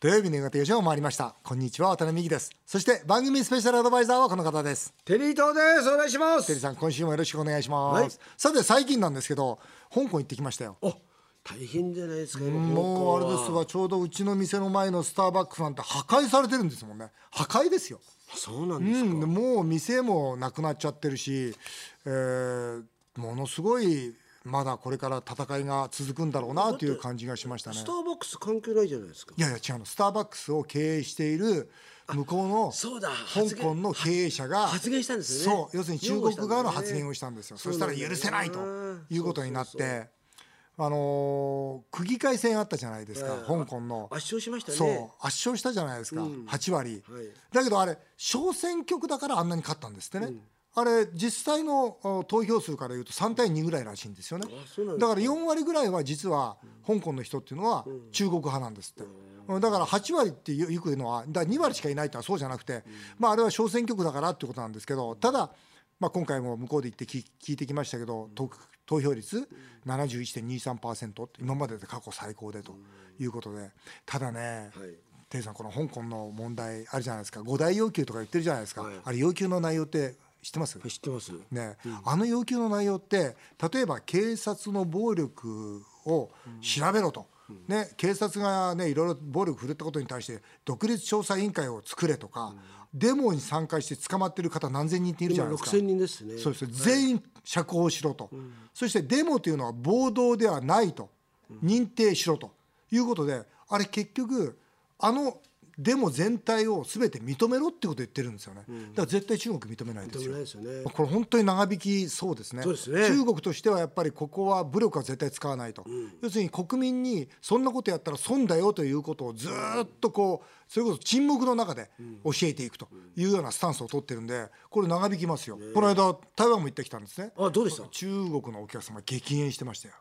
土曜日の夕方4時を回りました。こんにちは渡辺美希です。そして番組スペシャルアドバイザーはこの方です。テリー東です。お願いします。テリーさん今週もよろしくお願いします、はい。さて最近なんですけど香港行ってきましたよ。お大変じゃないですか今もうあれです香港はわ。ちょうどうちの店の前のスターバックスなんて破壊されてるんですもんね。破壊ですよ。そうなんうですか、ん、もう店もなくなっちゃってるし、えーものすごいまだこれから戦いが続くんだろうなという感じがしましたね。スターバックス関係ないじゃないですか。いやいや違うの。スターバックスを経営している向こうの香港の経営者が発言したんですよね。そう要するに中国側の発言をしたんですよ。そしたら許せないということになってあのー区議会選あったじゃないですかええ香港の。圧勝しましたね。そう圧勝したじゃないですか8割。はい。だけどあれ小選挙区だからあんなに勝ったんですってねあれ実際のあ投票数からいうと3対2ぐらいらしいんですよね。だから4割ぐらいは実は香港の人っていうのは中国派なんですって。だから8割ってよく言うのはだから2割しかいないってのはそうじゃなくて、まあ、あれは小選挙区だからっていうことなんですけどただ、まあ、今回も向こうで行って聞聞いてきましたけど投投票率71.23%って今までで過去最高でということで。ただね、はい。テイさんこの香港の問題あるじゃないですか。5大要求とか言ってるじゃないですか、はい。あれ要求の内容って知ってます？知ってます。ね、あの要求の内容って例えば警察の暴力を調べろと、ね、警察が、ね、いろいろ暴力振るったことに対して独立調査委員会を作れとか、デモに参加して捕まってる方何千人っているじゃ今ないですか。6000人ですね。そうです全員釈放しろと、そしてデモというのは暴動ではないと。認定しろと。いうことであれ結局あのデモ全体を全て認めろってことを言ってるんですよね、だから絶対中国認めないですよ。ですよね。これ本当に長引きそうですね。ね中国としてはやっぱりここは武力は絶対使わないと、要するに国民にそんなことやったら損だよということをずーっとこうそれこそ沈黙の中で教えていくというようなスタンスを取ってるんでこれ長引きますよ、この間台湾も行ってきたんですね。あどうでした？中国のお客様激減してましたよ。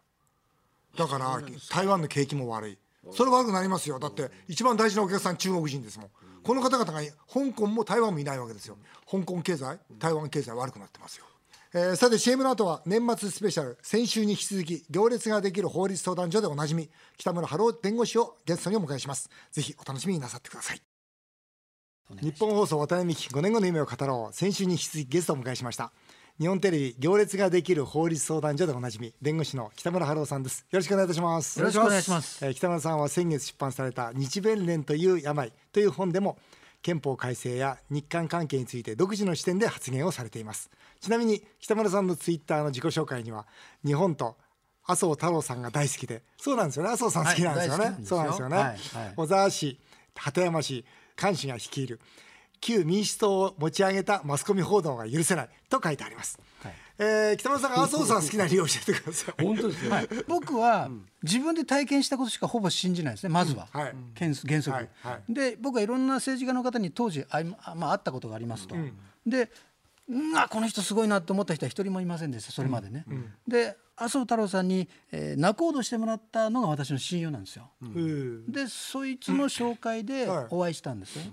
だから台湾の景気も悪いそれ悪くなりますよ。だって一番大事なお客さん中国人ですもん。この方々が香港も台湾もいないわけですよ。香港経済台湾経済悪くなってますよ。えーさて CM の後は年末スペシャル。先週に引き続き行列ができる法律相談所でおなじみ北村春夫弁護士をゲストにお迎えします。ぜひお楽しみになさってください。日本放送渡辺美希5年後の夢を語ろう。先週に引き続きゲストをお迎えしました。日本テレビ行列ができる法律相談所でおなじみ弁護士の北村春夫さんです。よろしくお願いいたします。よろしくお願いします。えー北村さんは先月出版された日弁連という病という本でも憲法改正や日韓関係について独自の視点で発言をされています。ちなみに北村さんのツイッターの自己紹介には日本と麻生太郎さんが大好きでそうなんですよね。麻生さん好きなんですよね、はいそうなんですよね、はいはい。小沢氏鳩山氏菅氏が率いる旧民主党を持ち上げたマスコミ報道が許せないと書いてあります、えー北村さんが麻生さん好きな理由を教えてください。本当ですよ、僕は自分で体験したことしかほぼ信じないですねまずは、うんはい。原則。はい。はい。で僕はいろんな政治家の方に当時あい、まあ、会ったことがありますと、でうんあこの人すごいなと思った人は一人もいませんでしたそれまでね、で麻生太郎さんに、えー仲人してもらったのが私の親友なんですよ、うん。でそいつの紹介ではい。お会いしたんですよ、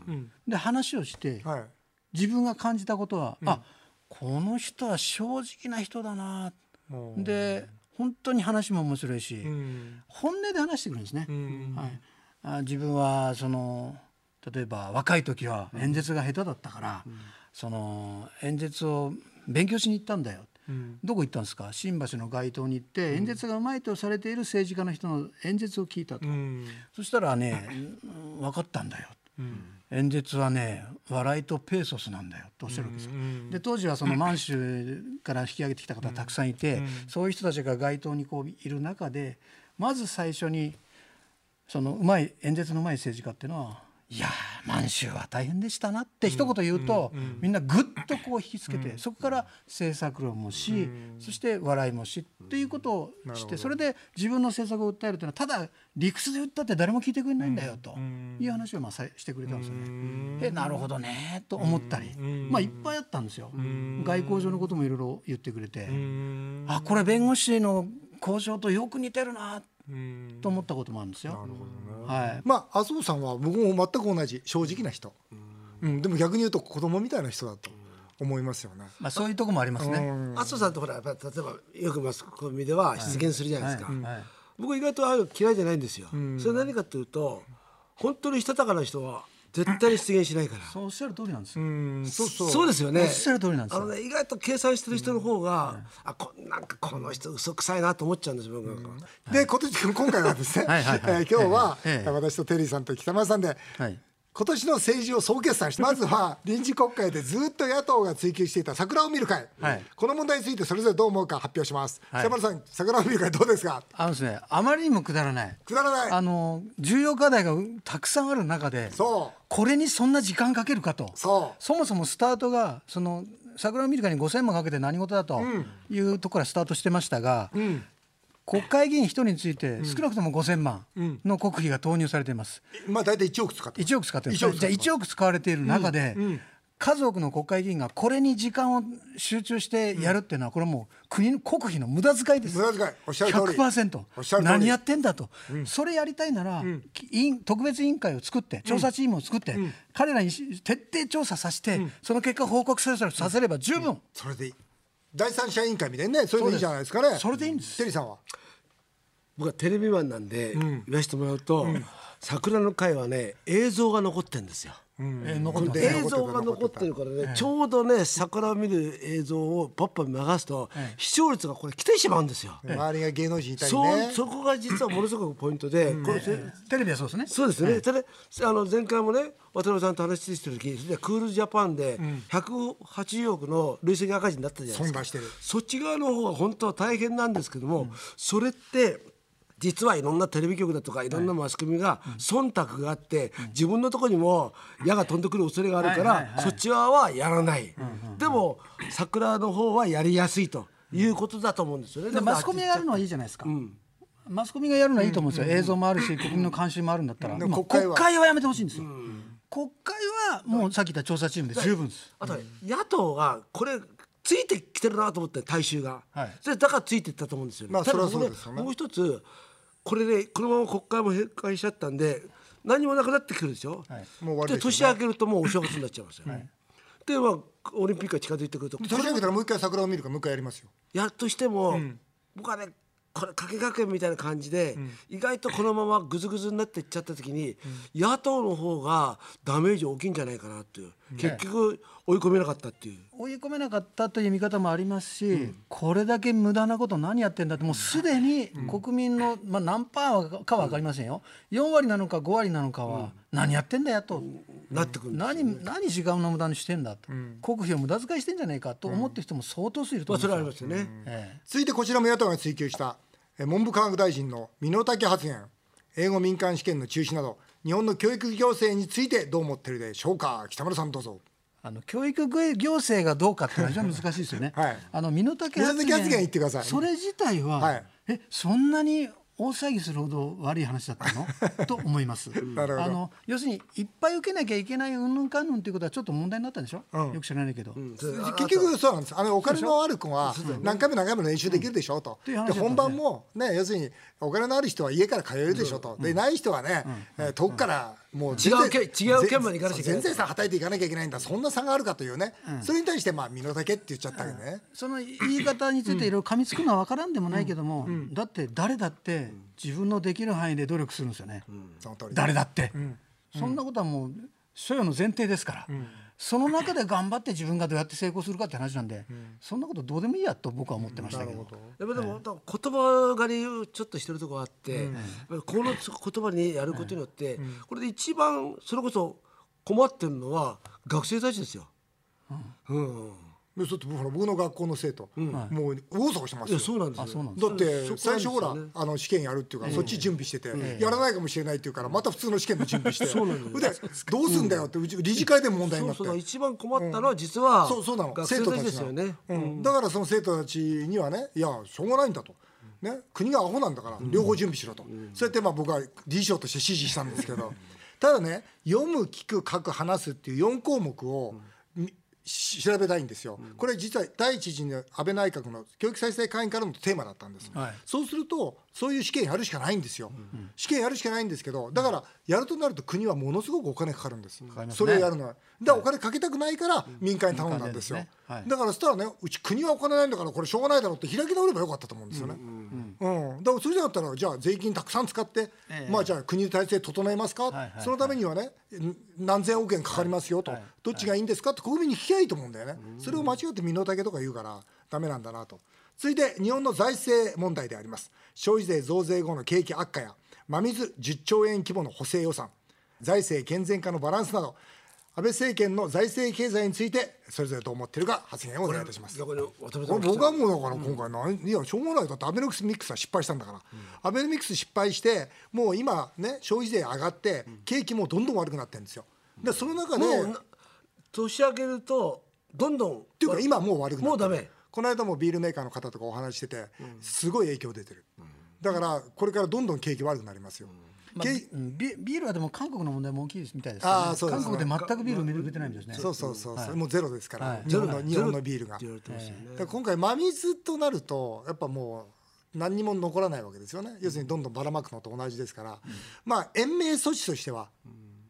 で話をして、はい。自分が感じたことは、あこの人は正直な人だな。うん。で本当に話も面白いし、うん。本音で話してくるんですね。ん。はい、あ自分はその例えば若い時は演説が下手だったから、その演説を勉強しに行ったんだよ。どこ行ったんですか？新橋の街頭に行って演説がうまいとされている政治家の人の演説を聞いたと、うん。そしたらね、うん分かったんだよ、演説はね笑いとペーソスなんだよとおっしゃるわけですよ。で当時はその満州から引き上げてきた方たくさんいて、そういう人たちが街頭にこういる中でまず最初にそのうまい演説のうまい政治家っていうのは「いやー満州は大変でしたな」って一言言うと、みんなぐっとこう引きつけて、そこから政策論もし、そして笑いもしっていうことをしてそれで自分の政策を訴えるというのはただ理屈で言ったって誰も聞いてくれないんだよという話をまあさしてくれたんですよね。えなるほどねと思ったり、まあいっぱいあったんですよ。外交上のこともいろいろ言ってくれて、あこれ弁護士の交渉とよく似てるなと思ったこともあるんですよ。はい。まあ麻生さんは僕も全く同じ正直な人、うん、でも逆に言うと子供みたいな人だと思いますよね。まあそういうとこもありますね。麻生さんってほらやっぱ例えばよくマスコミでは出現するじゃないですか、はい。はい。僕意外とああいうの嫌いじゃないんですよ、それ何かというと本当にしたたかな人は絶対に出現しないから。そうおっしゃる通りなんですよ。うんそうそうそうですよね。おっしゃる通りなんですよあのね、意外と計算してる人の方が、あ、こ、なんかこの人嘘くさいなと思っちゃうんですよ。僕なんか。で今年 今回はですねはいはいはいえー今日は、ええ私とテリーさんと北村さんで、はい今年の政治を総決算して まずは臨時国会でずっと野党が追及していた桜を見る会、はい。この問題についてそれぞれどう思うか発表します、はい。北村さん桜を見る会どうですか？あのですね、あまりにもくだらない。くだらない。あの重要課題がたくさんある中で、そう。これにそんな時間かけるかと。そう。もそもスタートがその桜を見る会に5000万かけて何事だというところからスタートしてましたが、国会議員一人について少なくとも5000万の国費が投入されています。まあ大体1億使ってます。1億使って1億じゃあ1億使われている中で、数多くの国会議員がこれに時間を集中してやるっていうのはこれはもう国の国費の無駄遣いです。無駄遣い。おっしゃる通り。100%おっしゃる通り。何やってんだと、それやりたいなら、委員特別委員会を作って調査チームを作って、彼らにし徹底調査させて、その結果報告させさせれば十分、それでいい第三者委員会みたいにねそういうのいいじゃないですかね。それでいいんです。テリーさんは？僕はテレビマンなんで、言わせてもらうと、桜の会はね、映像が残ってんですよ。映像が残ってるからね、ちょうどね桜を見る映像をポッポに流すと、視聴率がこれ来てしまうんですよ。周りが芸能人いたりね。そこが実はものすごくポイントで、これテレビはそうですね。そうですね、それあの前回もね渡辺さんと話してる時クールジャパンで180億の累積赤字になったじゃないですか損出してるそっち側の方が本当は大変なん。ですけども、それって実はいろんなテレビ局だとかい。ろんなマスコミが忖度があって、自分のところにも矢が飛んでくる恐れがあるから、そっち側はやらない、でも桜の方はやりやすいということだと思うんですよね。でマスコミがやるのはいいじゃないですか、マスコミがやるのはいいと思うんですよ、映像もあるし国民の関心もあるんだったら、国会は。やめてほしいんですよ、国会はもうさっき言った調査チームで十分です、あとね野党がこれついてきてるなと思って大衆が、はい。それだからついていったと思うんですよね。まあただそれはそうですよね。もう一つこれで、このまま国会も閉会しちゃったんで何もなくなってくるでしょ？もう終わりでね。年明けるともうお正月になっちゃいますよ。でまあオリンピックが近づいてくると年明けたらもう一回桜を見るからもう一回やりますよ。やっとしても、僕はねこれ掛け学園みたいな感じで、意外とこのままぐずぐずになっていっちゃった時に、野党の方がダメージ大きいんじゃないかなっていう、結局追い込めなかったっていう。追い込めなかったという見方もありますし、これだけ無駄なこと何やってんだってもうすでに国民の、まあ、何パーかは分かりませんよ。4割なのか5割なのかは何やってんだよと。なってくるんです何何時間の無駄にしてんだと、国費を無駄遣いしてんじゃないかと思ってる人も相当数いるとまあ思うんですよ。それはありますよね。ええ。続いてこちらも野党が追及した。え文部科学大臣の身の丈発言英語民間試験の中止など日本の教育行政についてどう思ってるでしょうか？北村さんどうぞ。あの教育行政がどうかっていうのは非常に難しいですよね。はい。あの身の丈発言。身の丈発言言ってください。それ自体は、はい。えそんなに大騒ぎするほど悪い話だったの？と思います。あの要するにいっぱい受けなきゃいけないうんぬんかんぬんっていうことはちょっと問題になったんでしょ？よく知らないけど。結局そうなんです。あのお金のある子は何回も何回も練習できるでしょ？うん。で本番もね要するにお金のある人は家から通えるでしょ？と、でない人はね、えー遠くからもう全然違うけ違う県まで行かなきゃいけない全然さはたいていかなきゃいけないんだ。そんな差があるかというね、それに対してまあ身の丈って言っちゃったけどね、その言い方についていろいろ噛みつくのは分からんでもないけども、だって誰だって自分のできる範囲で努力するんですよね。その通り。誰だって、そんなことはもう所有の前提ですから、その中で頑張って自分がどうやって成功するかって話なんで、そんなことどうでもいいやと僕は思ってましたけど。やっぱでも、言葉狩りをちょっとしてるとこあって、この言葉にやることによって、これで一番それこそ困ってるのは学生たちですよ。うんでちょっと僕の学校の生徒、もう大騒ぎしてますよ。そうなんですよ。あそうなんだって最初ほら、あの試験やるっていうから、そっち準備してて、やらないかもしれないっていうからまた普通の試験の準備して。そうなんでどうすんだよってうち理事会でも問題になって。そうそう一番困ったのは実は、そうそうなの。学生たちですよね。うん。だからその生徒たちにはねいやしょうがないんだと。ね、国がアホなんだから両方準備しろと、そうやってまあ僕は理事長として指示したんですけど。ただね読む聞く書く話すっていう4項目を、みし調べたいんですよ、これ実は第一次の安倍内閣の教育再生会員からのテーマだったんです、はい。そうするとそういう試験やるしかないんですよ、試験やるしかないんですけどだからやるとなると国はものすごくお金かかるんです、かりますね。それをやるのは。だからお金かけたくないから民間に頼んだんですよ、はい。だからそしたらねうち国はお金ないんだからこれしょうがないだろうって開き直ればよかったと思うんですよね、うんだからそれだったらじゃあ税金たくさん使って、ええ。まあじゃあ国の体制整えますか、いはいそのためにはねん何千億円かかりますよと、はい。どっちがいいんですか？って国民に聞きゃいいと思うんだよね、それを間違って身の丈とか言うからダメなんだなと。続いて日本の財政問題であります。消費税増税後の景気悪化や真水10兆円規模の補正予算。財政健全化のバランスなど安倍政権の財政経済についてそれぞれどう思っているか発言をお願いいたします。僕はもうだから今回なん、いやしょうがない。だってアベノミクスは失敗したんだから、アベノミクス失敗してもう今ね消費税上がって景気もどんどん悪くなってるんですよ。でその中で年明けるとどんどんっていうか今もう悪くなってる。もうダメ。この間もビールメーカーの方とかお話ししててすごい影響出てる、だからこれからどんどん景気悪くなりますよ、まあビビールはでも韓国の問題も大きいですみたいですね。あーそうですね。韓国で全くビールを売れてないんですね。そうそうそう。そう、もうゼロですから、はい。日本の日本のビールが、ね。今回真水となるとやっぱもう何にも残らないわけですよね。要するにどんどんばらまくのと同じですから、まあ延命措置としては、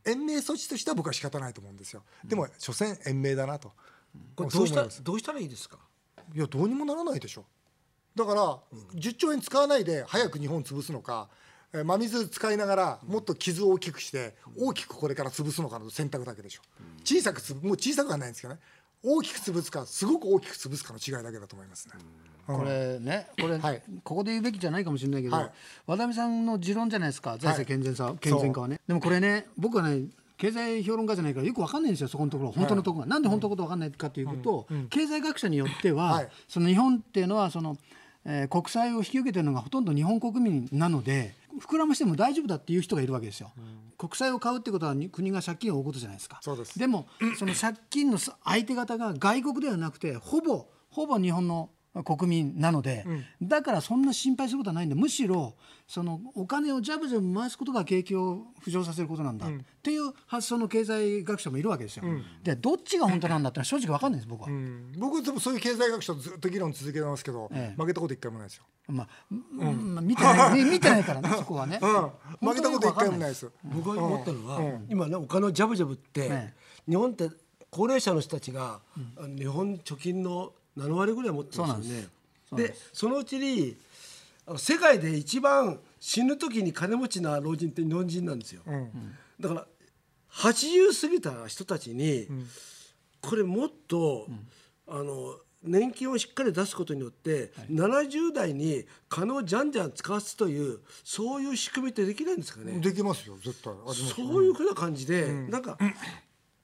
延命措置としては僕は仕方ないと思うんですよ。でも所詮延命だなと、これどうしたどうしたらいいですか？いやどうにもならないでしょ。だから、10兆円使わないで早く日本潰すのかえー真水使いながらもっと傷を大きくして大きくこれから潰すのかの選択だけでしょ。小さくつぶもう小さくはないんですけどね。大きく潰すかすごく大きく潰すかの違いだけだと思いますね、これねこれ、はい。ここで言うべきじゃないかもしれないけど、はい。渡辺さんの持論じゃないですか財政健全さ、健全化はね。でもこれね僕はね経済評論家じゃないからよくわかんないんですよそこのところ本当のところが、なんで本当のことわかんないかというと、経済学者によっては、はい。その日本っていうのはその、えー国債を引き受けてるのがほとんど日本国民なので膨らましても大丈夫だっていう人がいるわけですよ。国債を買うってことはに国が借金を負うことじゃないですか。そうですでもその借金の相手方が外国ではなくてほぼほぼ日本の国民なので、だからそんな心配することはないんでむしろそのお金をジャブジャブ回すことが景気を浮上させることなんだ、っていう発想の経済学者もいるわけですよ。でどっちが本当なんだってのは正直わかんないです。僕は。うん。僕でもそういう経済学者とずっと議論続けてますけど、ええ。負けたこと一回もないですよ、まあ、まあ見てない。見 見てないからねそこはね。うん、負けたこと一回もないい。です。僕が思ったのは、今ねお金をジャブジャブって、え日本って高齢者の人たちが、あの日本貯金の7割ぐらい持ってますよね。でそのうちに世界で一番死ぬ時に金持ちな老人って日本人なんですよ。だから80過ぎた人たちに、これもっと、あの年金をしっかり出すことによって、70代に金をじゃんじゃん使わすというそういう仕組みってできないんですかね。できますよ絶対。そういうふうな感じで、なんか、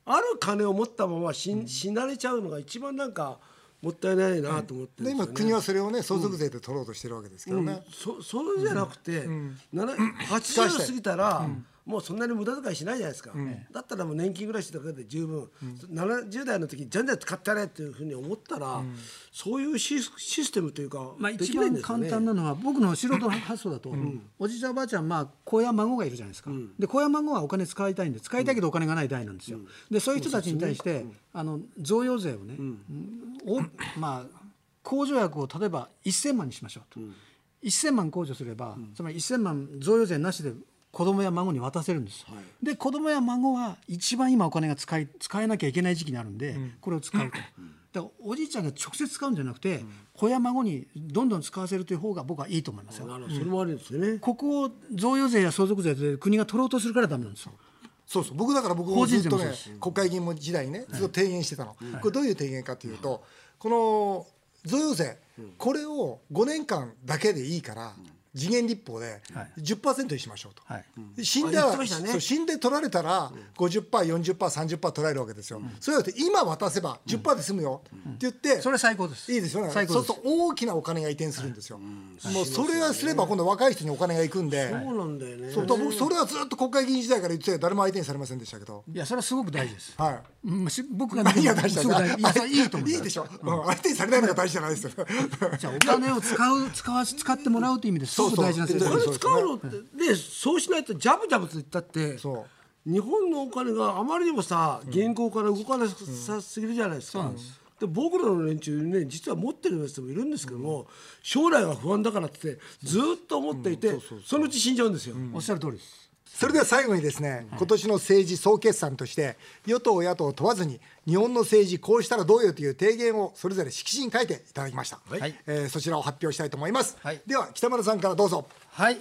ある金を持ったまま死,、死なれちゃうのが一番なんかもったいないなと思ってね。で今国はそれをね相続税で取ろうとしてるわけですけどね、そそうじゃなくて、なな80過ぎたら、もうそんなに無駄遣いしないじゃないですか、だったらもう年金暮らしだけで十分、70代の時にじゃんじゃん使ってやれっていうふうに思ったら、そういうシスシステムというか、まあ、で一番簡単なのは僕の素人発想だと、おじいちゃんおばあちゃん、まあ、子や孫がいるじゃないですか、で子や孫はお金使いたいんで使いたいけどお金がない代なんですよ、でそういう人たちに対して、あの贈与税をね、おまあ、控除額を例えば1000万にしましょうと、1000万控除すれば、つまり1000万贈与税なしで子供や孫に渡せるんです、で子供や孫は一番今お金が使い使えなきゃいけない時期にあるんで、これを使うと。だおじいちゃんが直接使うんじゃなくて、子や孫にどんどん使わせるという方が僕はいいと思いますよ。それもあるんですよね。ここを贈与税や相続税で国が取ろうとするからダメなんですよ。そうそう。僕だから僕も法ずっとね国会議員も時代にねずっと提言してたの、これどういう提言かというと、この贈与税、これを5年間だけでいいから、時限立法で10%にしましょうと、はい。死んだら、ね。そう死んで取られたら 50%40%30% 取られるわけですよ、それだって今渡せば10%で済むよ。って言って、それ最高です。いいですよね。最高です。そうすると大きなお金が移転するんですよ、もうそれはすれば今度若い人にお金が行くんで、そうなんだよね。そ僕それはずっと国会議員時代から言ってて誰も相手にされませんでしたけど、いやそれはすごく大事です。はい。僕が何が大事すごく大事。いやそれいいいと思う。いいでしょ、うん、相手にされないのが大事じゃないですよ。じゃあお金を使う使わ使ってもらうという意味です ごく大事な制度そうそうこれ使うのってでそうしないとジャブジャブと言ったってそ日本のお金があまりにもさ銀行から動かなさすぎるじゃないですか。で僕らの連中にね実は持ってる人もいるんですけども、将来は不安だからってずっと思っていて、そのうち死んじゃうんですよ。おっしゃる通りです。それでは最後にですね、今年の政治総決算として与党野党問わずに日本の政治こうしたらどうよという提言をそれぞれ色紙に書いていただきました、はい。えーそちらを発表したいと思います、はい。では北村さんからどうぞ。はい。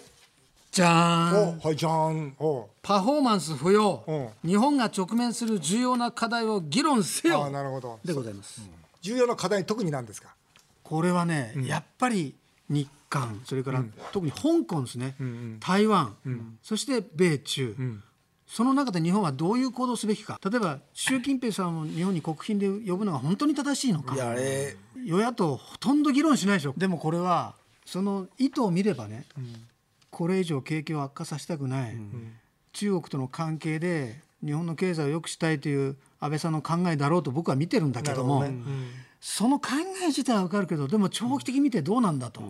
じゃーん。おはいじゃーん。お。パフォーマンス不要。う日本が直面する重要な課題を議論せあよなるほど。でございます。重要な課題特に何ですか？これはね、やっぱり日韓それから、特に香港ですね、台湾、そして米中、その中で日本はどういう行動をすべきか。例えば習近平さんを日本に国賓で呼ぶのが本当に正しいのか。与野党ほとんど議論しないでしょ。でもこれはその意図を見ればね、これ以上景気を悪化させたくない、中国との関係で日本の経済を良くしたいという安倍さんの考えだろうと僕は見てるんだけどもその考え自体は分かるけどでも長期的に見てどうなんだと、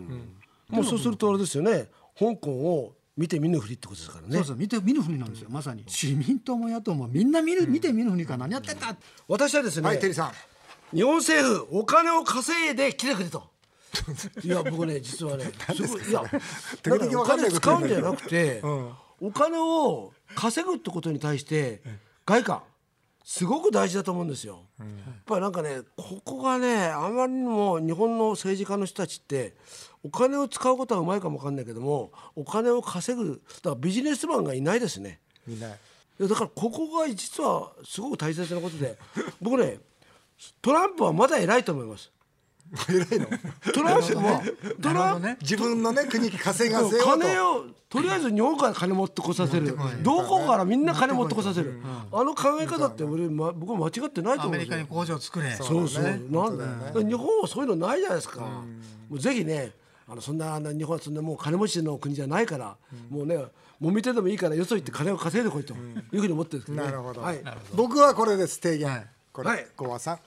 もうそうするとあれですよね。香港を見て見ぬふりってことですからね。そうそう見て見ぬふりなんですよ。まさに。自民党も野党もみんな見る、見て見ぬふりか何やってんだ。私はですね、はいテリーさん。日本政府お金を稼いで来てくれと。いや僕ね実はねすごいいやお金使うんじゃなくて、お金を稼ぐってことに対して外貨すごく大事だと思うんですよ、やっぱりなんかねここがねあまりにも日本の政治家の人たちってお金を使うことはうまいかもわかんないけどもお金を稼ぐだからビジネスマンがいないですね。みんないやだからここが実はすごく大切なことで僕ねトランプはまだ偉いと思います偉いの。トランプはトランプね。自分のね国稼がせようと。金をとりあえず日本から金持ってこさせる。どこからみんな金持ってこさせる。あの考え方って俺、ま、僕は間違ってないとア思うんですよメリカに工場を作れ。そうそう、なん本当だよ日本はそういうのないじゃないですか。もうぜひね、あのそんなあの日本はそんなもう金持ちの国じゃないから、もうね、もみ手でもいいからよそ行って金を稼いでこいというふうに思ってるんですけどね。なるほど、はい。僕はこれです。提言、はい。これ、はい。ゴアさん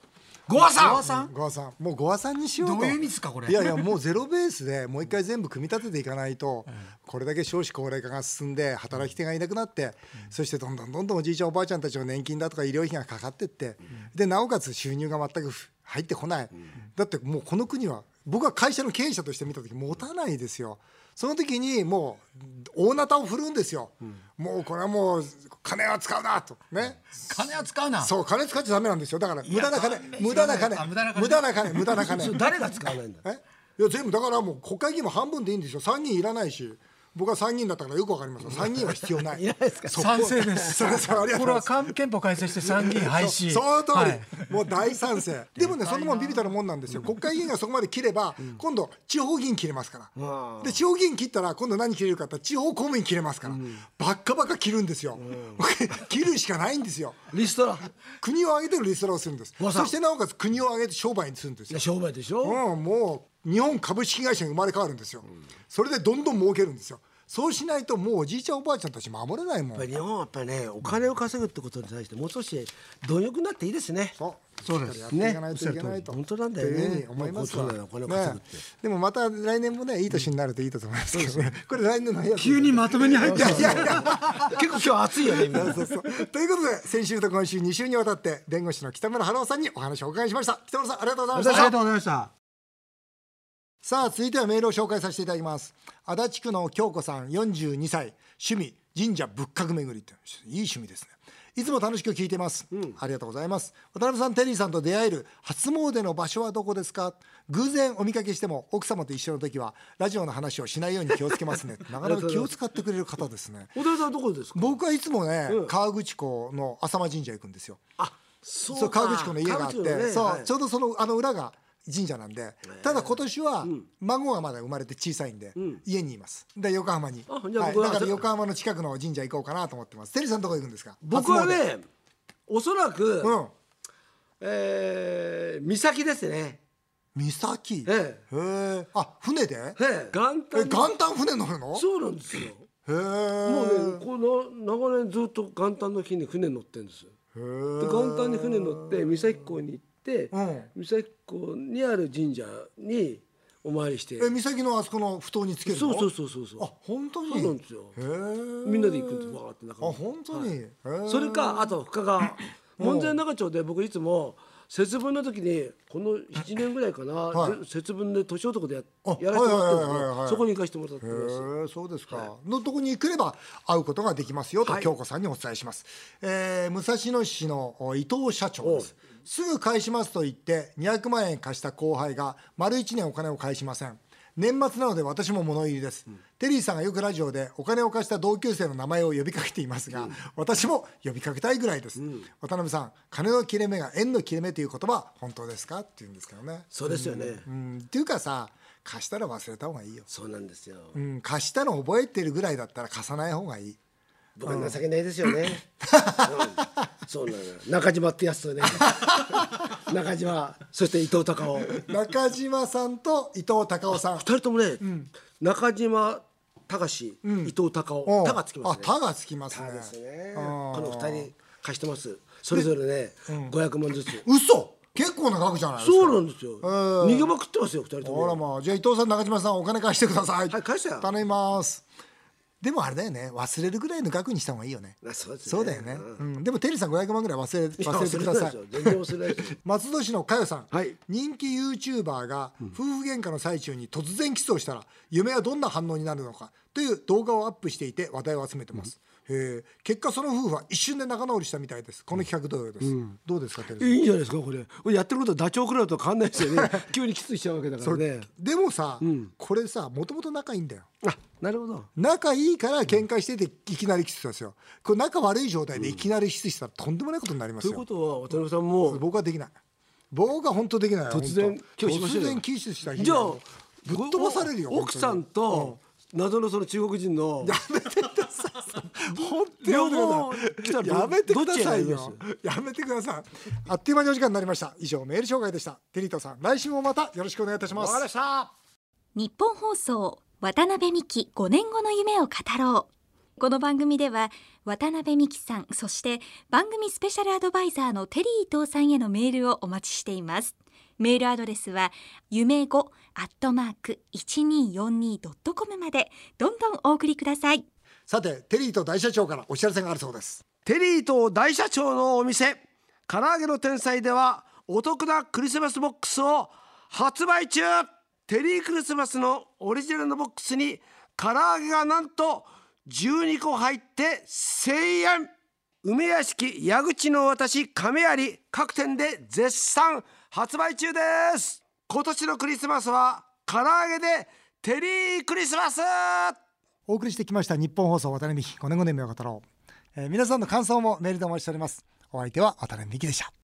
ゴアさん。さん？ゴアさん。もうゴアさんにしようと。どういう意味ですかこれ。いやいやもうゼロベースでもう一回全部組み立てていかないと、これだけ少子高齢化が進んで働き手がいなくなって、そしてどんどんどんどんおじいちゃんおばあちゃんたちの年金だとか医療費がかかってって、でなおかつ収入が全く入ってこない、だってもうこの国は僕は会社の経営者として見た時持たないですよ。その時にもう大なたを振るんですよ、もうこれはもう金は使うなと。ね。金は使うな。そう金使っちゃダメなんですよ。だから無駄な金。無駄な金。あ無駄な金。無駄な金。誰が使わないんだ？え？いや全部。だからもう国会議員も半分でいいんですよ。参議院いらないし僕は参議院だったからよくわかります。よ参議院は必要ない。いらないですか？そこ。賛成です。それそれこれは憲法改正して参議院廃止その通り、はい。もう大賛成。でもねそんなもんビビたるもんなんですよ。国会議員がそこまで切れば、今度地方議員切れますから、で地方議員切ったら今度何切れるかって地方公務員切れますから、バッカバカ切るんですよ、切るしかないんですよ。リストラ？い国を挙げてのリストラをするんです。そしてなおかつ国を挙げて商売にするんですよ。や商売でしょ？うん、もう日本株式会社に生まれ変わるんですよ、それでどんどん儲けるんですよ。そうしないともうおじいちゃんおばあちゃんたち守れないもん。やっぱり日本はやっぱりね、お金を稼ぐってことに対してもう少し貪欲になっていいですね。そうそうですやっていかないと。いけないと、ね本当なんだよね。思いますわ。でもまた来年もねいい年になるといいと思いますけどね、これ来年の急にまとめに入っていやいや結構今日暑いよね。そうそうということで先週と今週2週にわたって弁護士の北村春夫さんにお話をお伺いしました。北村さんありがとうございました。ありがとうございましたさあ続いてはメールを紹介させていただきます。足立区の京子さん42歳。趣味神社仏閣巡りっていい趣味ですね。いつも楽しく聞いてます、ありがとうございます。渡辺さんテリーさんと出会える初詣の場所はどこですか？偶然お見かけしても奥様と一緒の時はラジオの話をしないように気をつけますね。なかなか気を使ってくれる方ですね。小田さんどこですか？僕はいつもね、川口湖の浅間神社行くんですよ。あ、そそう川口湖の家があって、ねそう、はい。ちょうどそのあの裏が神社なんで、ただ今年は孫がまだ生まれて小さいんで、家にいます。で横浜に、はい、だから横浜の近くの神社行こうかなと思ってます。テリーさんどこ行くんですか？僕はね、おそらく、うん。えー、岬ですね。岬？えへえあ船で？ええ、元旦に。え元旦船乗るの？そうなんですよ。へえもうね、この長年ずっと元旦の日に船乗ってるんですよ。で元旦に船乗って三崎港に行って、うん三崎港にある神社にお参りして。え岬のあそこの埠頭につけるの？そうそうそうそうそう。あ本当に？そうなんですよ。みんなで行くんです。わーって中あに本当に、へえそれかあと深川。門前仲町で僕いつも節分の時にこの7年ぐらいかな、はい。節分で年男でやあやらせてもらってるんでそこに行かせてもらってますそうですか、のとこに来れば会うことができますよと、はい。京子さんにお伝えします、えー武蔵野市のお伊藤社長ですすぐ返しますと言って200万円貸した後輩が丸1年お金を返しません。年末なので私も物入りです、テリーさんがよくラジオでお金を貸した同級生の名前を呼びかけていますが、私も呼びかけたいぐらいです、渡辺さん金の切れ目が縁の切れ目という言葉は本当ですかって言うんですけどね。そうですよね、うん。っていうかさ貸したら忘れた方がいいよ。そうなんですよ、うん、貸したの覚えてるぐらいだったら貸さない方がいい。僕は情けないですよね、うん。そうなのよ中島ってやつとね。中島そして伊藤隆夫。中島さんと伊藤隆夫さん。二。人ともね、中島隆、伊藤隆夫おう田がつきますね。あ、田がつきますね。すね。この二人貸してます。それぞれね、500万ずつ。嘘。結構な額じゃないですか。そうなんですよ、ん。逃げまくってますよ二人とほらもまあ。じゃあ伊藤さん中島さんお金貸してください。はい返したよ。頼みます。でもあれだよね。忘れるぐらいの額にした方がいいよね。あそうですね。そうだよね。うん、でもテリーさん500万ぐらい忘れ忘れてください。い松戸市の佳代さん、はい。人気 YouTuber が夫婦喧嘩の最中に突然キスをしたら夢はどんな反応になるのかという動画をアップしていて話題を集めてます、へえ。結果その夫婦は一瞬で仲直りしたみたいです。この企画同様です、どうですかテレビいいんじゃないですかこれ。これやってることはダチョウ倶楽部と変わんないですよね急にキスしちゃうわけだからね。でもさ、これさもともと仲いいんだよ。あなるほど。仲いいから喧嘩してていきなりキスしたんですよ。これ仲悪い状態でいきなりキスしたらとんでもないことになりますよ、ということは渡辺さんも僕はできない。僕は本当できない突然突然キスした日にじゃあぶっ飛ばされるよお奥さんと謎のその中国人のやめてください両方来たらどやめてくださいよ。やめてください。あっという間にお時間になりました。以上メール紹介でした。テリートさん来週もまたよろしくお願いいたします。日本放送渡辺美希5年後の夢を語ろう。この番組では渡辺美希さんそして番組スペシャルアドバイザーのテリー伊藤さんへのメールをお待ちしています。メールアドレスは夢5アットマーク 1242.com まで。どんどんお送りくださいさてテリーと大社長からお知らせがあるそうです。テリーと大社長のお店唐揚げの天才ではお得なクリスマスボックスを発売中。テリークリスマスのオリジナルのボックスに唐揚げがなんと12個入って1000円。梅屋敷矢口の私亀有各店で絶賛発売中です。今年のクリスマスは唐揚げでテリークリスマス。お送りしてきました日本放送渡辺美希5年後の夢を語ろう、えー皆さんの感想もメールでお待ちしております。お相手は渡辺美希でした。